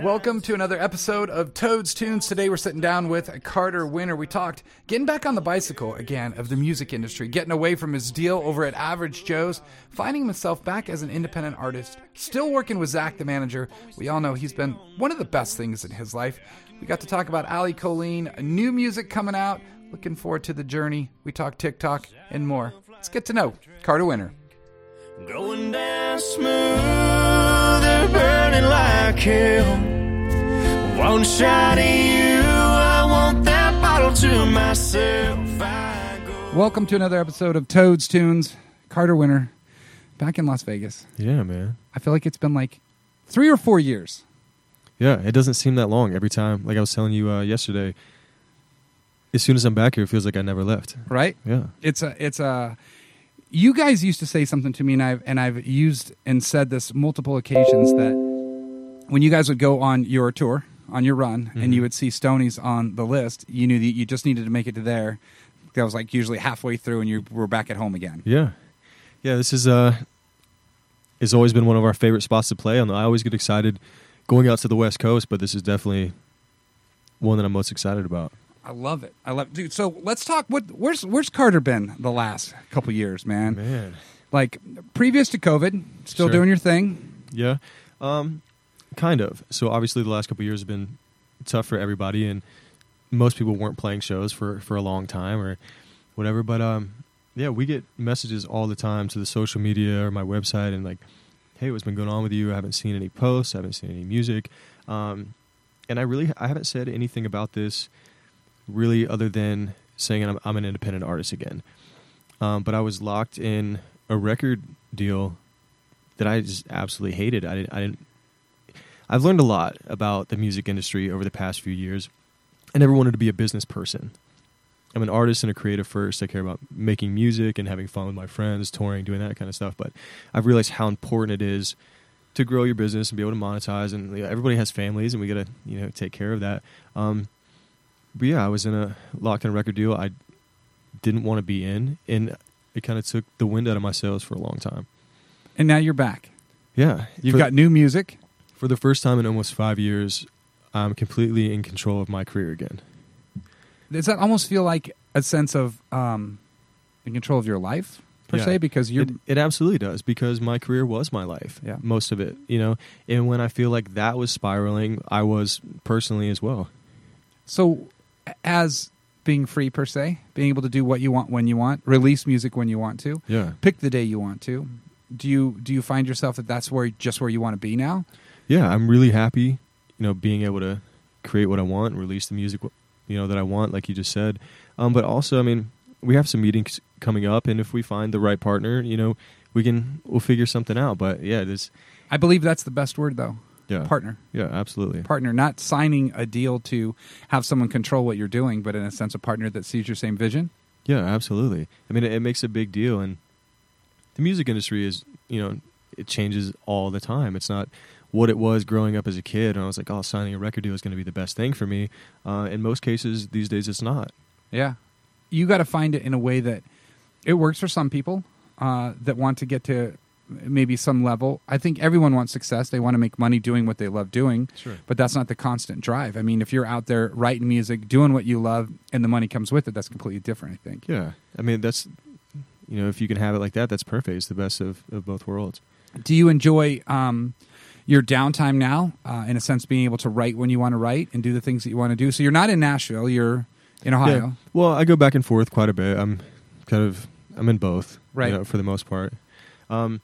Welcome to another episode of Toads Tunes. Today we're sitting down with Carter Winter. We talked getting back on the bicycle again of the music industry, getting away from his deal over at Average Joe's, finding himself back as an independent artist, still working with Zach the manager. We all know he's been one of the best things in his life. We got to talk about Allie Colleen, new music coming out. Looking forward to the journey. We talk TikTok and more. Let's get to know Carter Winter. Going down smoother, burning like hell. One shot of you, I want that bottle to myself. Welcome to another episode of Toads Tunes. Carter Winter, back in Las Vegas. Yeah, man. I feel like it's been like three or four years. Yeah, it doesn't seem that long every time. Like I was telling you uh, yesterday, as soon as I'm back here, it feels like I never left. right? Yeah. It's a it's a you guys used to say something to me and I've and I've used and said this multiple occasions that when you guys would go on your tour, on your run, and you would see Stoney's on the list, you knew that you just needed to make it to there. That was like usually halfway through and you were back at home again. Yeah. Yeah, this is uh has always been one of our favorite spots to play on. I always get excited going out to the West Coast, but this is definitely one that I'm most excited about. I love it. I love dude. So let's talk what where's where's Carter been the last couple years, man? Man. Like previous to COVID, still Sure. doing your thing. Yeah. Um kind of. So obviously the last couple of years have been tough for everybody and most people weren't playing shows for for a long time or whatever, but um yeah, we get messages all the time to the social media or my website and like hey, what's been going on with you? I haven't seen any posts, I haven't seen any music. Um and I really I haven't said anything about this really other than saying I'm, I'm an independent artist again. Um, but I was locked in a record deal that I just absolutely hated. I didn't, I didn't. I've learned a lot about the music industry over the past few years. I never wanted to be a business person. I'm an artist and a creative first. I care about making music and having fun with my friends, touring, doing that kind of stuff. But I've realized how important it is to grow your business and be able to monetize. And everybody has families, and we got to you know take care of that. Um, but yeah, I was in a locked in record deal I didn't want to be in, and it kind of took the wind out of my sails for a long time. And now you're back. Yeah, You've for, got new music. for the first time in almost five years, I'm completely in control of my career again. Does that almost feel like a sense of um, in control of your life per Yeah. se? Because you're It, it absolutely does because my career was my life. Yeah. most of it, you know. And when I feel like that was spiraling, I was personally as well. so as being free per se, being able to do what you want when you want, release music when you want to, Yeah, pick the day you want to. Do you do you find yourself that that's where just where you want to be now? yeah. I'm really happy, you know, being able to create what I want, and release the music, you know, that I want, like you just said. Um, but also, I mean, we have some meetings coming up, and if we find the right partner, you know, we can we'll figure something out. But yeah, this I believe that's the best word though. Yeah, Partner. Yeah, absolutely. Partner, not signing a deal to have someone control what you're doing, but in a sense a partner that sees your same vision. Yeah, absolutely. I mean, it, it makes a big deal, and the music industry is, you know, it changes all the time. It's not what it was growing up as a kid, and I was like, oh, signing a record deal is going to be the best thing for me. Uh, in most cases, these days, it's not. Yeah. You got to find it in a way that it works for some people uh, that want to get to maybe some level. I think everyone wants success. They want to make money doing what they love doing, Sure. but that's not the constant drive. I mean, if you're out there writing music, doing what you love, and the money comes with it, that's completely different, I think. Yeah, I mean, that's, you know, if you can have it like that, that's perfect. It's the best of, of both worlds. Do you enjoy um, your downtime now, uh, in a sense, being able to write when you want to write and do the things that you want to do? So you're not in Nashville, you're in Ohio. Yeah. Well, I go back and forth quite a bit. I'm kind of I'm in both, Right. You know, for the most part. Um,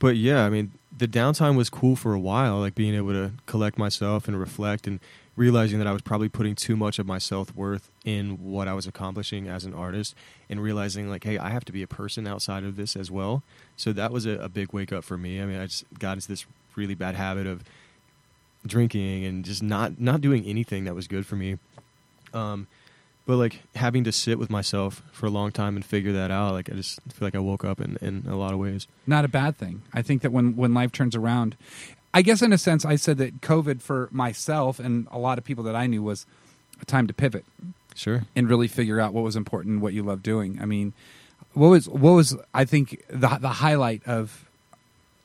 but yeah, I mean, the downtime was cool for a while, like being able to collect myself and reflect, and realizing that I was probably putting too much of my self worth in what I was accomplishing as an artist, and realizing like, hey, I have to be a person outside of this as well. So that was a, a big wake up for me. I mean, I just got into this really bad habit of drinking and just not not doing anything that was good for me. Um, but like having to sit with myself for a long time and figure that out, like I just feel like I woke up in, in a lot of ways. not a bad thing. I think that when when life turns around, I guess in a sense, I said that COVID for myself and a lot of people that I knew was a time to pivot Sure. and really figure out what was important, and what you love doing. I mean, what was what was I think the the highlight of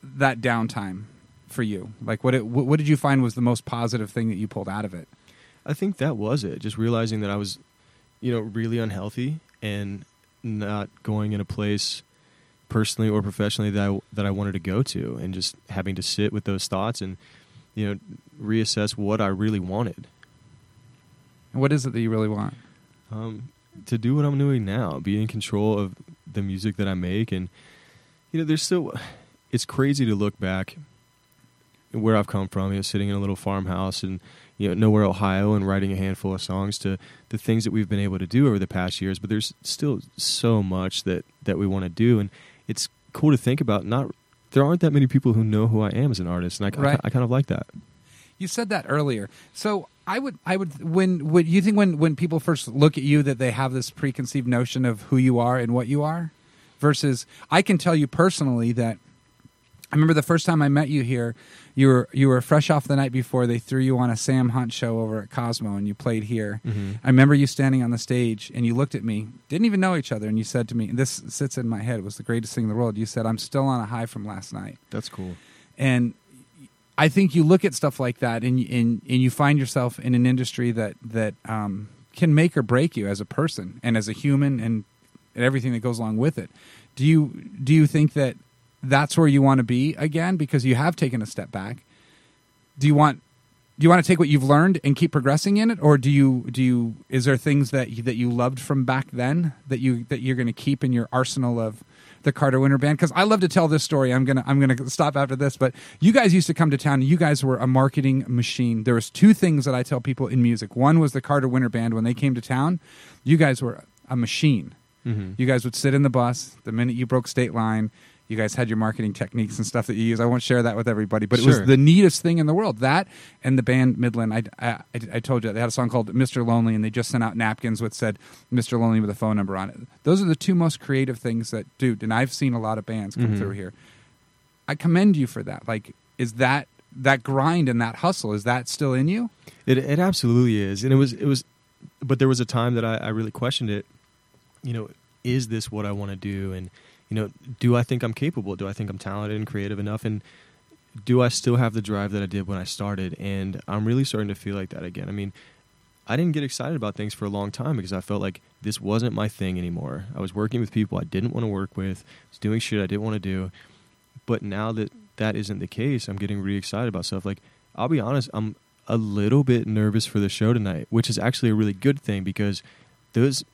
that downtime for you? Like, what, it, what what did you find was the most positive thing that you pulled out of it? I think that was it. Just realizing that I was, you know, really unhealthy and not going in a place personally or professionally that I, that I wanted to go to, and just having to sit with those thoughts and you know reassess what I really wanted. What is it that you really want? Um, to do what I'm doing now, be in control of the music that I make, and you know, there's still. It's crazy to look back where I've come from. You know, sitting in a little farmhouse and you know nowhere Ohio and writing a handful of songs to the things that we've been able to do over the past years. But there's still so much that that we want to do, and it's cool to think about. Not there aren't that many people who know who I am as an artist, and I, Right. I, I kind of like that. You said that earlier. So I would, I would, when, when you think when when people first look at you that they have this preconceived notion of who you are and what you are, versus I can tell you personally that remember the first time I met you here, you were you were fresh off the night before they threw you on a Sam Hunt show over at Cosmo and you played here. I remember you standing on the stage and you looked at me, didn't even know each other, and you said to me, and "This sits in my head. It was the greatest thing in the world." You said, "I'm still on a high from last night." That's cool. and I think you look at stuff like that, and and and you find yourself in an industry that that um, can make or break you as a person and as a human, and, and everything that goes along with it. Do you do you think that that's where you want to be again because you have taken a step back? Do you want do you want to take what you've learned and keep progressing in it, or do you do you is there things that you, that you loved from back then that you that you're going to keep in your arsenal of the Carter Winter Band? Because I love to tell this story. I'm gonna I'm gonna stop after this, but you guys used to come to town. and You guys were a marketing machine. There was two things that I tell people in music. One was the Carter Winter Band when they came to town. You guys were a machine. Mm-hmm. You guys would sit in the bus the minute you broke state line. You guys had your marketing techniques and stuff that you use. I won't share that with everybody, but it Sure. was the neatest thing in the world. That and the band Midland. I, I, I told you they had a song called "Mr. Lonely," and they just sent out napkins with said "Mr. Lonely" with a phone number on it. Those are the two most creative things that, dude. And I've seen a lot of bands come Mhm. through here. I commend you for that. Like, is that that grind and that hustle? Is that still in you? It it absolutely is, and it was it was, but there was a time that I, I really questioned it. You know, is this what I want to do? And you know, do I think I'm capable? Do I think I'm talented and creative enough? And do I still have the drive that I did when I started? And I'm really starting to feel like that again. I mean, I didn't get excited about things for a long time because I felt like this wasn't my thing anymore. I was working with people I didn't want to work with, was doing shit I didn't want to do. But now that that isn't the case, I'm getting really excited about stuff. Like, I'll be honest, I'm a little bit nervous for the show tonight, which is actually a really good thing because those,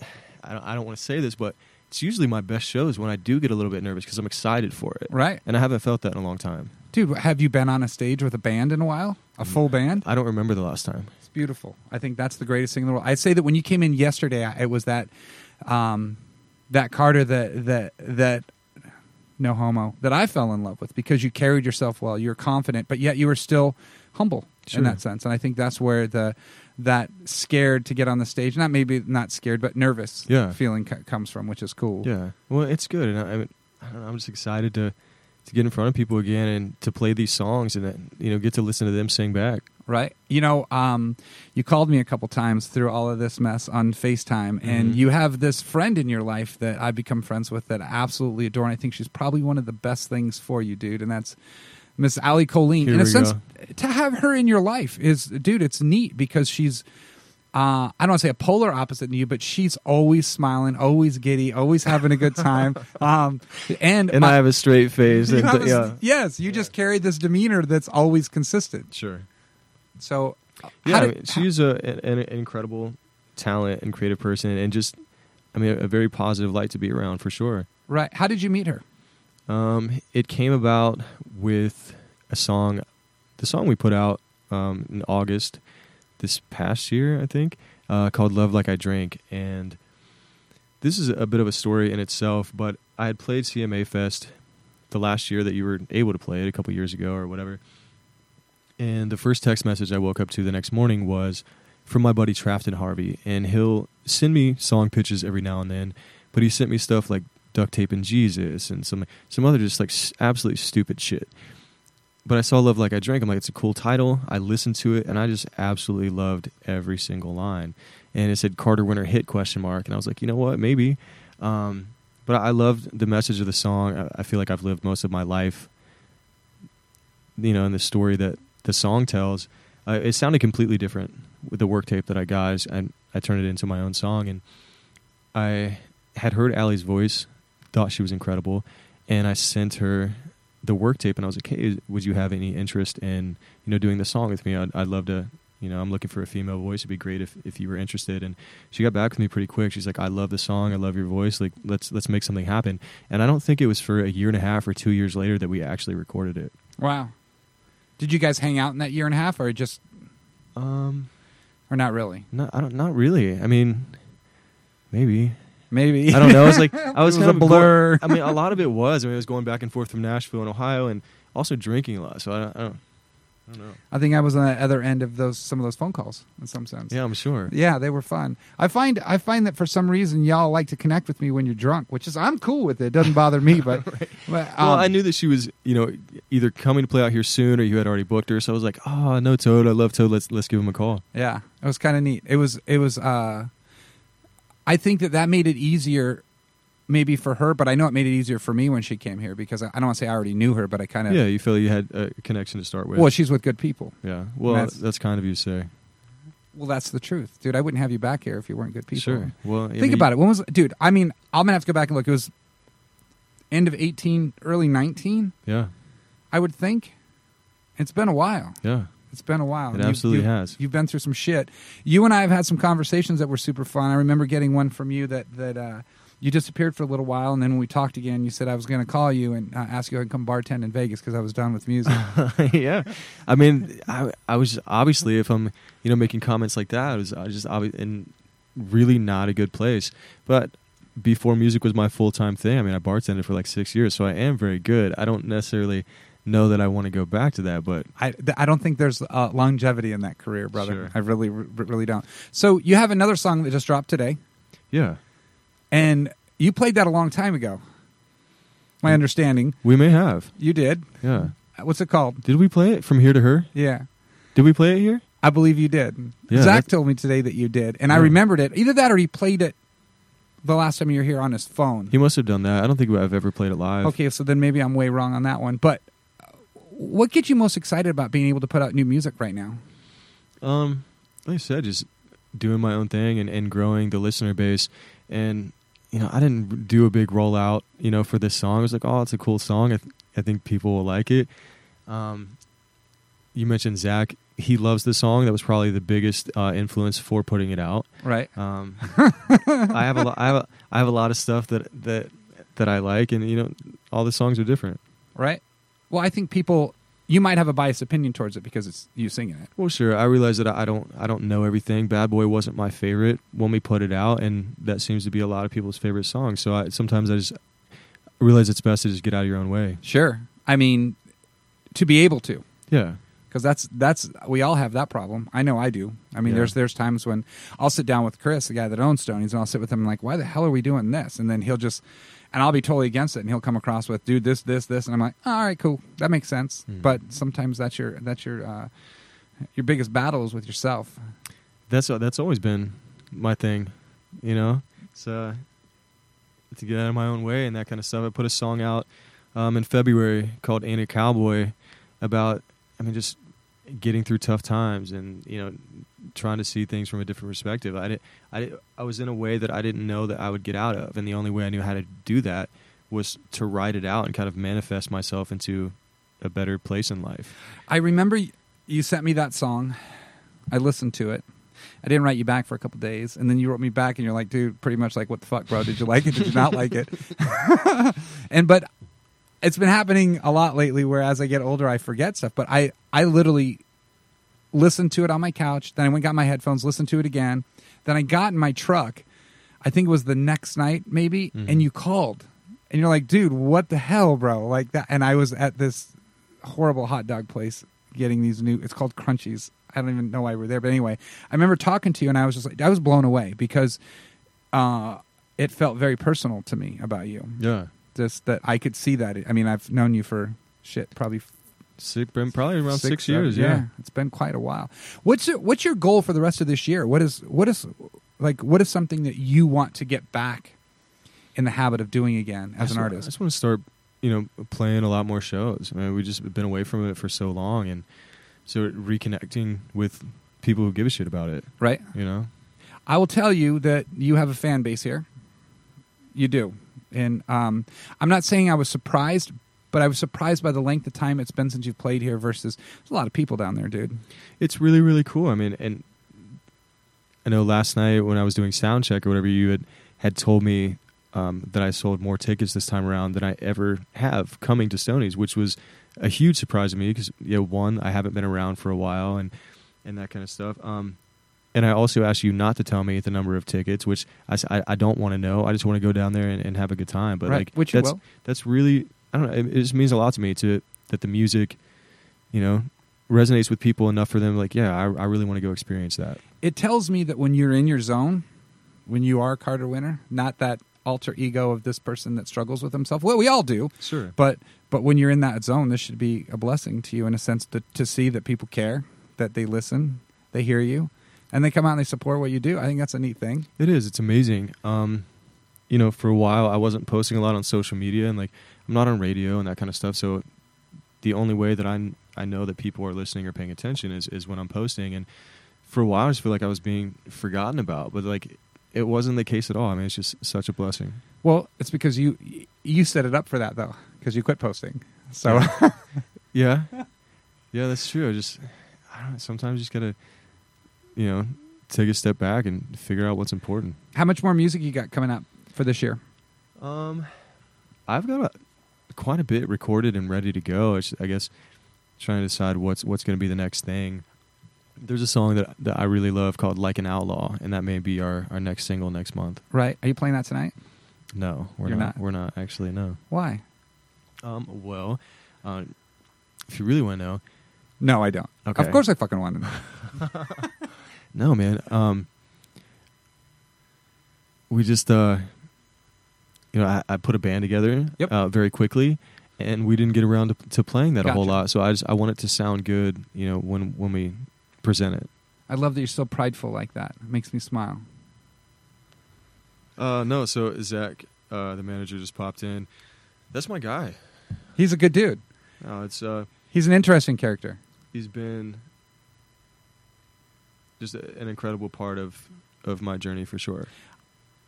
I don't, I don't want to say this, but it's usually my best shows when I do get a little bit nervous because I'm excited for it. Right, And I haven't felt that in a long time. dude. Have you been on a stage with a band in a while? A full band? I don't remember the last time. It's beautiful. I think that's the greatest thing in the world. I'd say that when you came in yesterday, I- it was that um, that Carter that that that no homo that I fell in love with because you carried yourself well. You're confident, but yet you were still humble Sure. in that sense. And I think that's where the that scared to get on the stage, not maybe not scared, but nervous Yeah. feeling co- comes from, which is cool. Yeah. Well, it's good, and I, I, mean, I don't know, I'm just excited to to get in front of people again and to play these songs and then you know get to listen to them sing back. right? You know, um, you called me a couple times through all of this mess on FaceTime, and Mhm. you have this friend in your life that I've become friends with that I absolutely adore, and I think she's probably one of the best things for you, dude, and that's Miss Allie Colleen. Here in a sense, go. to have her in your life is, dude, it's neat because she's. Uh, I don't want to say a polar opposite to you, but she's always smiling, always giddy, always having a good time. Um, and And my- I have a straight face. And, a- yeah. yes, you just carry this demeanor that's always consistent. Sure. So, Yeah, how I mean, she's a, an, an incredible talent and creative person, and just, I mean, a, a very positive light to be around for sure. Right. How did you meet her? Um, it came about with a song, the song we put out um, in August this past year, I think, uh, called "Love Like I Drank," and this is a bit of a story in itself. But I had played CMA Fest the last year that you were able to play it a couple years ago or whatever. And the first text message I woke up to the next morning was from my buddy Trafton Harvey, and he'll send me song pitches every now and then. But he sent me stuff like duct tape and Jesus and some some other just like absolutely stupid shit. But I saw Love Like I Drank. I'm like, it's a cool title. I listened to it and I just absolutely loved every single line. And it said Carter Winter hit question mark, and I was like, you know what, maybe. Um, but I loved the message of the song. I, feel like I've lived most of my life you know, in the story that the song tells, uh, it sounded completely different with the work tape that I got. And I turned it into my own song, and I had heard Allie's voice, thought she was incredible, and I sent her the work tape, and I was like, "Hey, would you have any interest in you know doing the song with me? I'd, I'd love to." You know, I'm looking for a female voice. It'd be great if, if you were interested. And she got back with me pretty quick. She's like, "I love the song. I love your voice. Like, let's let's make something happen." And I don't think it was for a year and a half or two years later that we actually recorded it. Wow. Did you guys hang out in that year and a half, or just, Um, or not really? not I don't not really. I mean, maybe Maybe I don't know. It's like I was, It was kind a of blur. I mean, a lot of it was. I mean, I was going back and forth from Nashville and Ohio, and also drinking a lot. So I don't, I don't, I don't know. I think I was on the other end of those some of those phone calls in some sense. Yeah, I'm sure. Yeah, they were fun. I find I find that for some reason y'all like to connect with me when you're drunk, which is I'm cool with it. It doesn't bother me, but, but Well, um, I knew that she was, you know, either coming to play out here soon or you had already booked her. So I was like, oh, no, Toad. I love Toad. Let's let's give him a call. Yeah, it was kind of neat. It was it was. uh I think that that made it easier, maybe for her, but I know it made it easier for me when she came here because I I don't want to say I already knew her, but I kind of Yeah, you feel you had a connection to start with. Well, she's with good people. yeah. Well, That's- that's, kind of you say. Well, that's the truth, dude. I wouldn't have you back here if you weren't good people. Sure. Well, Think about it. When was, dude? I mean, I'm gonna have to go back and look. It was end of 18, early 19, Yeah. I would think. It's been a while. Yeah. It's been a while. It You- absolutely you- has. You've been through some shit. You and I have had some conversations that were super fun. I remember getting one from you that that uh, you disappeared for a little while, and then when we talked again, you said I was going to call you and uh, ask you to come bartend in Vegas because I was done with music. yeah, I mean, I, I was obviously if I'm you know making comments like that, I was I was just obvi- in really not a good place. But before music was my full time thing, I mean, I bartended for like six years, so I am very good. I don't necessarily know that I want to go back to that, but I, th- I don't think there's uh, longevity in that career, brother. Sure. I really, r- really don't. So you have another song that just dropped today, yeah, and you played that a long time ago. My understanding, we may have. you did. Yeah, What's it called? did we play it from here to her? Yeah. Did we play it here? I believe you did. Yeah, Zach that- told me today that you did, and I remembered it. Either that or he played it the last time you were here on his phone. He must have done that. I don't think I've ever played it live. Okay, so then maybe I'm way wrong on that one. But what gets you most excited about being able to put out new music right now? Um, like I said, just doing my own thing and, and growing the listener base. And you know, I didn't do a big rollout, you know, for this song. I was like, oh, it's a cool song. I, th- I think people will like it. Um, you mentioned Zach. He loves the song. That was probably the biggest uh, influence for putting it out. Right. Um, I have a lot. I have a, I have a lot of stuff that that that I like, and you know, all the songs are different. Right. Well, I think people you might have a biased opinion towards it because it's you singing it. Well, sure. I realize that I don't I don't know everything. Bad Boy wasn't my favorite when we put it out, and that seems to be a lot of people's favorite song. So I, sometimes I just realize it's best to just get out of your own way. Sure. I mean, to be able to. Yeah, because that's that's we all have that problem. I know I do. I mean, Yeah. there's there's times when I'll sit down with Chris, the guy that owns Stoney's, and I'll sit with him and like, why the hell are we doing this? And then he'll just, and I'll be totally against it, and he'll come across with, dude, this, this, this, and I'm like, all right, cool, that makes sense. Mhm. But sometimes that's your that's your uh, your biggest battle is with yourself. that's that's always been my thing. You know, uh, to get out of my own way and that kind of stuff. I put a song out um, in February called "Ain't a Cowboy" about, I mean, just getting through tough times and you know trying to see things from a different perspective. I did, I did, I was in a way that I didn't know that I would get out of, and the only way I knew how to do that was to write it out and kind of manifest myself into a better place in life. I remember you sent me that song. I listened to it. I didn't write you back for a couple days, and then you wrote me back, and you're like, "Dude, pretty much like, what the fuck, bro? Did you like it? Did you not like it?" and but it's been happening a lot lately. Where as I get older, I forget stuff. But I, I literally listened to it on my couch. Then I went got my headphones, listened to it again. Then I got in my truck. I think it was the next night, maybe, Mhm. and you called, and you're like, "Dude, what the hell, bro?" Like that. And I was at this horrible hot dog place getting these new. It's called Crunchies. I don't even know why we're there, but anyway, I remember talking to you, and I was just like, I was blown away because uh, it felt very personal to me about you. Yeah, Just that I could see that. I mean, I've known you for shit, probably six, been probably around six, seven- years. Yeah. it's been quite a while. What's your, what's your goal for the rest of this year? What is what is like what is something that you want to get back in the habit of doing again as an artist? I just want to start you know, playing a lot more shows. I mean, we just been away from it for so long, and so reconnecting with people who give a shit about it. Right. You know. I will tell you that you have a fan base here. You do, and um, I'm not saying I was surprised, but I was surprised by the length of time it's been since you've played here. Versus, a lot of people down there, dude. It's really really cool. I mean, and I know last night when I was doing sound check or whatever, you had had told me um, that I sold more tickets this time around than I ever have coming to Stoney's, which was a huge surprise to me because you know one I haven't been around for a while and and that kind of stuff. Um, and I also asked you not to tell me the number of tickets, which I, I, don't want to know. I just want to go down there and, and have a good time. But Right, like, which you that's will. that's really I don't know. It, it just means a lot to me to that the music, you know, resonates with people enough for them. Like, yeah, I, I really want to go experience that. It tells me that when you're in your zone, when you are Carter Winter, not that alter ego of this person that struggles with himself. Well, we all do. Sure. But but when you're in that zone, this should be a blessing to you in a sense to to see that people care, that they listen, they hear you, and they come out and they support what you do. I think that's a neat thing. It is. It's amazing. Um, you know, for a while I wasn't posting a lot on social media, and like I'm not on radio and that kind of stuff. So the only way that I I know that people are listening or paying attention is is when I'm posting. And for a while, I just feel like I was being forgotten about, but like it wasn't the case at all. I mean, it's just such a blessing. Well, it's because you you set it up for that though, because you quit posting. So Yeah, yeah, that's true. I just I don't know. Sometimes you just gotta, you know, take a step back and figure out what's important. how much more music you got coming up for this year? Um, I've got a, quite a bit recorded and ready to go. It's, I guess trying to decide what's what's going to be the next thing. There's a song that that I really love called "Like an Outlaw," and that may be our, our next single next month. Right? Are you playing that tonight? No, we're not, not? We're not actually. No. Why? Um. Well, uh, if you really want to know, No, I don't. Okay. Of course, I fucking want to know. no, man. Um. We just uh. You know, I, I put a band together Yep. uh, very quickly, and we didn't get around to, to playing that a whole lot. So I just I want it to sound good, you know, when when we present it. I love that you're so prideful like that. It makes me smile. Uh, no, so Zach, uh, the manager, just popped in. That's my guy. He's a good dude. No, it's uh, He's an interesting character. he's been just a, an incredible part of of my journey for sure.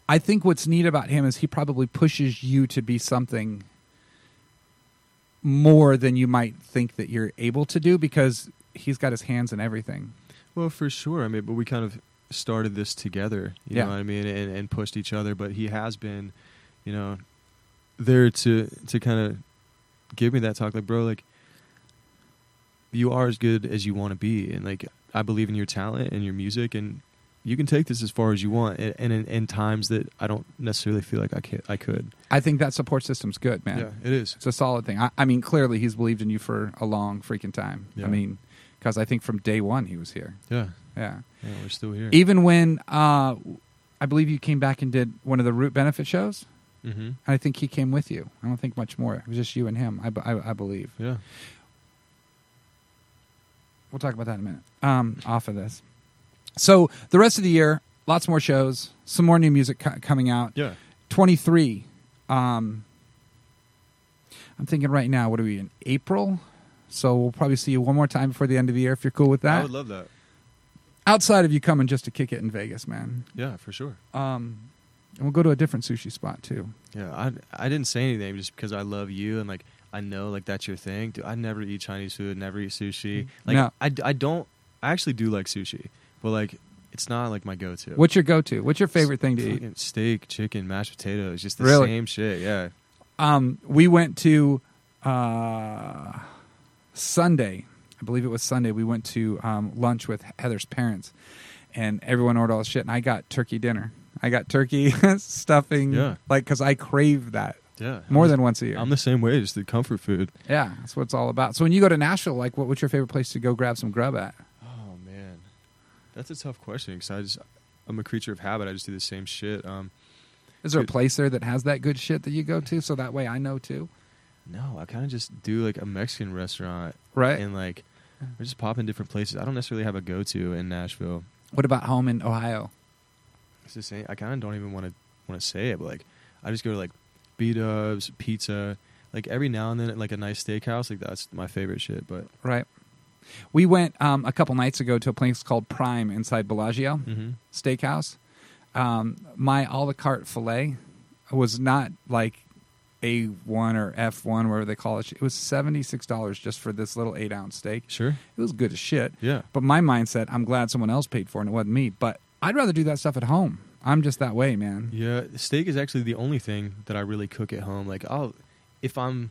I think what's neat about him is he probably pushes you to be something more than you might think that you're able to do because he's got his hands in everything. Well, for sure. I mean, but we kind of started this together. You Yeah. know what I mean, and, and pushed each other. But he has been, you know, there to to kind of give me that talk, like, bro, like, you are as good as you want to be, and like, I believe in your talent and your music, and you can take this as far as you want, and, and in, in times that I don't necessarily feel like I can, I could. I think that support system's good, man. Yeah, it is. It's a solid thing. I, I mean, clearly he's believed in you for a long freaking time. Yeah. I mean, because I think from day one he was here. Yeah, Yeah. yeah, we're still here. Even when uh, I believe you came back and did one of the root benefit shows, mm-hmm. and I think he came with you. I don't think much more. It was just you and him. I I believe. Yeah. We'll talk about that in a minute. Um, off of this. So the rest of the year, lots more shows, some more new music co- coming out. Yeah. 23. Um, I'm thinking right now, what are we in April? So we'll probably see you one more time before the end of the year if you're cool with that. I would love that. Outside of you coming just to kick it in Vegas, man. Yeah, for sure. Um, and we'll go to a different sushi spot too. Yeah, I I didn't say anything just because I love you and like I know like that's your thing. Dude, I never eat Chinese food, never eat sushi. Like No. I, I don't I actually do like sushi, but like it's not like my go-to. What's your go-to? What's your favorite thing to eat? Steak, chicken, mashed potatoes, just the Really? same shit. Yeah. Um, we went to uh, Sunday. I believe it was Sunday. We went to um, lunch with Heather's parents, and everyone ordered all this shit. And I got turkey dinner. I got turkey stuffing, Yeah. like because I crave that Yeah. more I'm- than once a year. I'm the same way, just the comfort food. yeah, that's what it's all about. So when you go to Nashville, like, what, what's your favorite place to go grab some grub at? Oh man, that's a tough question because I just I'm a creature of habit. I just do the same shit. Um, Is there a place there that has that good shit that you go to, so that way I know too? no, I kind of just do like a Mexican restaurant Right. and like I just pop in different places. I don't necessarily have a go-to in Nashville. what about home in Ohio? It's the same. I kind of don't even want to want to say it, but like I just go to like B Dubs, pizza. like every now and then like a nice steakhouse, like that's my favorite shit. But Right. We went um, a couple nights ago to a place called Prime inside Bellagio Mhm. Steakhouse. Um, my a la carte filet was not like A one or F one, whatever they call it. It was seventy six dollars just for this little eight ounce steak. sure, It was good as shit. yeah, But my mindset, I'm glad someone else paid for it and it wasn't me. But I'd rather do that stuff at home. I'm just that way, man. yeah. Steak is actually the only thing that I really cook at home. Like I'll, if I'm,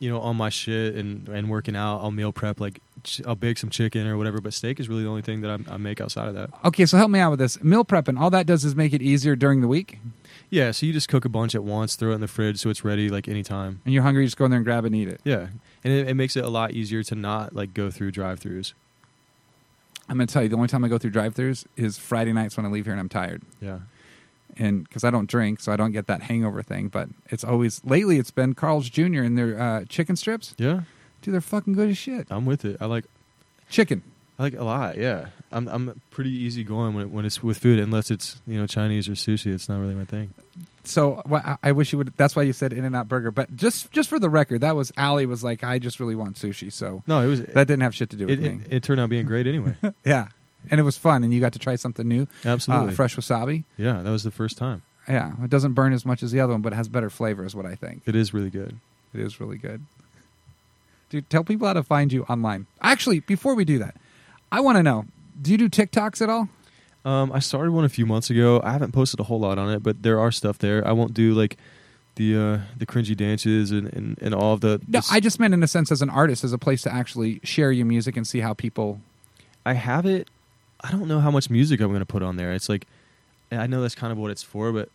you know, on my shit and and working out, I'll meal prep like ch- I'll bake some chicken or whatever. But steak is really the only thing that I, I make outside of that. Okay, so help me out with this. Meal prepping, all that does is make it easier during the week. Yeah, so you just cook a bunch at once, throw it in the fridge so it's ready like anytime. And you're hungry, you just go in there and grab it and eat it. Yeah, and it, it makes it a lot easier to not like go through drive-throughs. I'm going to tell you, the only time I go through drive throughs is Friday nights when I leave here and I'm tired. Yeah, and because I don't drink, so I don't get that hangover thing. But it's always lately it's been Carl's Jr. and their uh, chicken strips. yeah, Dude, they're fucking good as shit. I'm with it. I like Chicken. I like a lot. Yeah, I'm I'm pretty easy going when it, when it's with food, unless it's you know Chinese or sushi. It's not really my thing. So wh- I- wish you would. That's why you said In and Out Burger. But just just for the record, that was Allie was like, I just really want sushi. So No, it was that didn't have shit to do with it, it, me. it turned out being great anyway. yeah, and it was fun, and you got to try something new. Absolutely, Uh, fresh wasabi. Yeah, that was the first time. Yeah, it doesn't burn as much as the other one, but it has better flavor, is what I think. It is really good. It is really good. Dude, tell people how to find you online. Actually, before we do that, I want to know: Do you do TikToks at all? Um, I started one a few months ago. I haven't posted a whole lot on it, but there are stuff there. I won't do like the uh, the cringy dances and, and, and all of the. No, I just meant in a sense as an artist, as a place to actually share your music and see how people. I have it. I don't know how much music I'm going to put on there. It's like I know that's kind of what it's for, but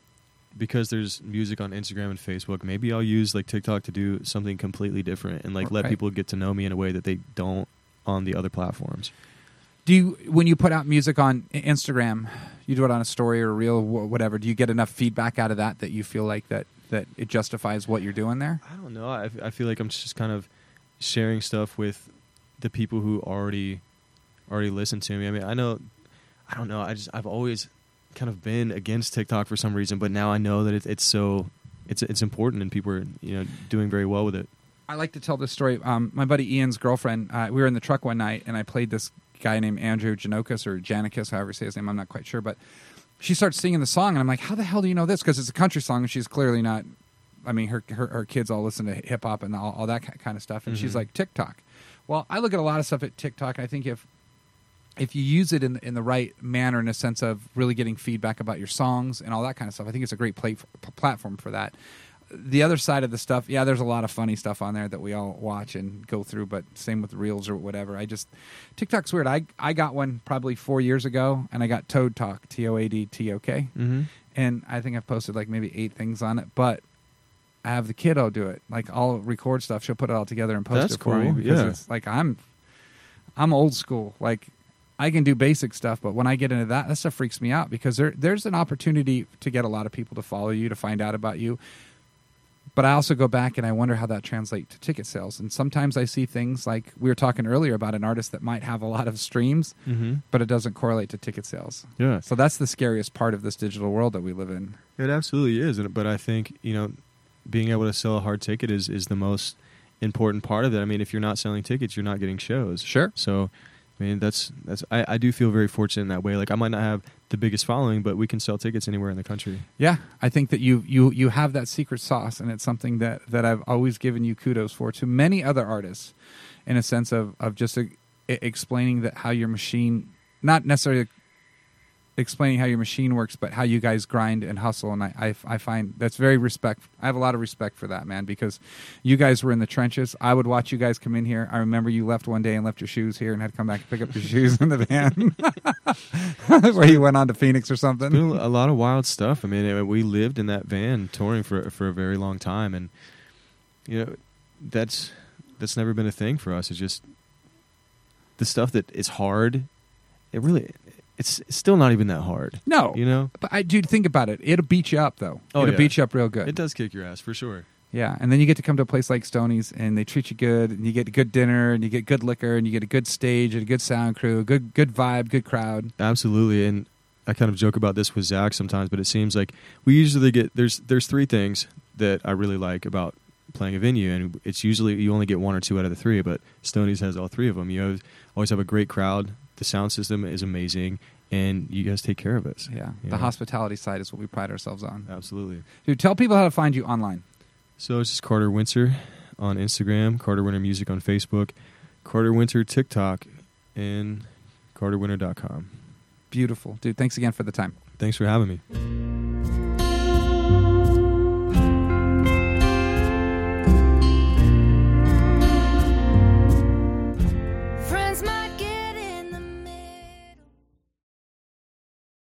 because there's music on Instagram and Facebook, maybe I'll use like TikTok to do something completely different and like let Right. people get to know me in a way that they don't on the other platforms. Do you, when you put out music on Instagram, you do it on a story or a reel, wh- whatever? Do you get enough feedback out of that that you feel like that that it justifies what you're doing there? I don't know. I, I feel like I'm just kind of sharing stuff with the people who already already listen to me. I mean, I know. I don't know. I just I've always kind of been against TikTok for some reason, but now I know that it, it's so it's it's important and people are you know doing very well with it. I like to tell this story. Um, my buddy Ian's girlfriend, uh, we were in the truck one night, and I played this guy named Andrew Janokis or Janikis, however you say his name. I'm not quite sure, but she starts singing the song, and I'm like, "How the hell do you know this?" Because it's a country song, and she's clearly not. I mean, her her, her kids all listen to hip hop and all, all that kind of stuff, and she's Mhm. like TikTok. Well, I look at a lot of stuff at TikTok. I think if if you use it in in the right manner, in a sense of really getting feedback about your songs and all that kind of stuff, I think it's a great play, platform for that. The other side of the stuff, yeah, there's a lot of funny stuff on there that we all watch and go through, but same with reels or whatever. I just TikTok's weird. I I got one probably four years ago, and I got ToadTok, T O A D T O K, Mm-hmm. and I think I've posted like maybe eight things on it, but. I have the kiddo do it. Like I'll record stuff. She'll put it all together and post That's it for me. cool, because yeah. It's like I'm, I'm old school. Like I can do basic stuff, but when I get into that, that stuff freaks me out because there there's an opportunity to get a lot of people to follow you, to find out about you. But I also go back and I wonder how that translates to ticket sales. And sometimes I see things like we were talking earlier about an artist that might have a lot of streams, Mm-hmm. but it doesn't correlate to ticket sales. Yeah. So that's the scariest part of this digital world that we live in. It absolutely is, but I think you know, being able to sell a hard ticket is is the most important part of it. I mean, if you're not selling tickets, you're not getting shows. Sure. So, I mean, that's that's I, I do feel very fortunate in that way. Like I might not have the biggest following, but we can sell tickets anywhere in the country. Yeah, I think that you you you have that secret sauce, and it's something that that I've always given you kudos for to many other artists, in a sense of of just uh, e- explaining that how your machine, not necessarily explaining how your machine works, but how you guys grind and hustle, and I I, I find that's very respect. I have a lot of respect for that man because you guys were in the trenches. I would watch you guys come in here. I remember you left one day and left your shoes here and had to come back and pick up your shoes in the van, where you went on to Phoenix or something. A lot of wild stuff. I mean, we lived in that van touring for for a very long time, and you know, that's that's never been a thing for us. It's just the stuff that is hard. It really, it's, still not even that hard. No, You know, But I do think about it. It'll beat you up though. Oh, It'll yeah. beat you up real good. it does kick your ass for sure. Yeah, and then you get to come to a place like Stoney's, and they treat you good, and you get a good dinner, and you get good liquor, and you get a good stage, and a good sound crew, good good vibe, good crowd. Absolutely, and I kind of joke about this with Zach sometimes, but it seems like we usually get there's there's three things that I really like about playing a venue, and it's usually you only get one or two out of the three. But Stoney's has all three of them. You always have a great crowd. The sound system is amazing, and you guys take care of us. Yeah. The hospitality side is what we pride ourselves on. Absolutely. Dude, tell people how to find you online. So it's just Carter Winter on Instagram, Carter Winter Music on Facebook, Carter Winter TikTok, and CarterWinter.com. Beautiful. Dude, thanks again for the time. Thanks for having me.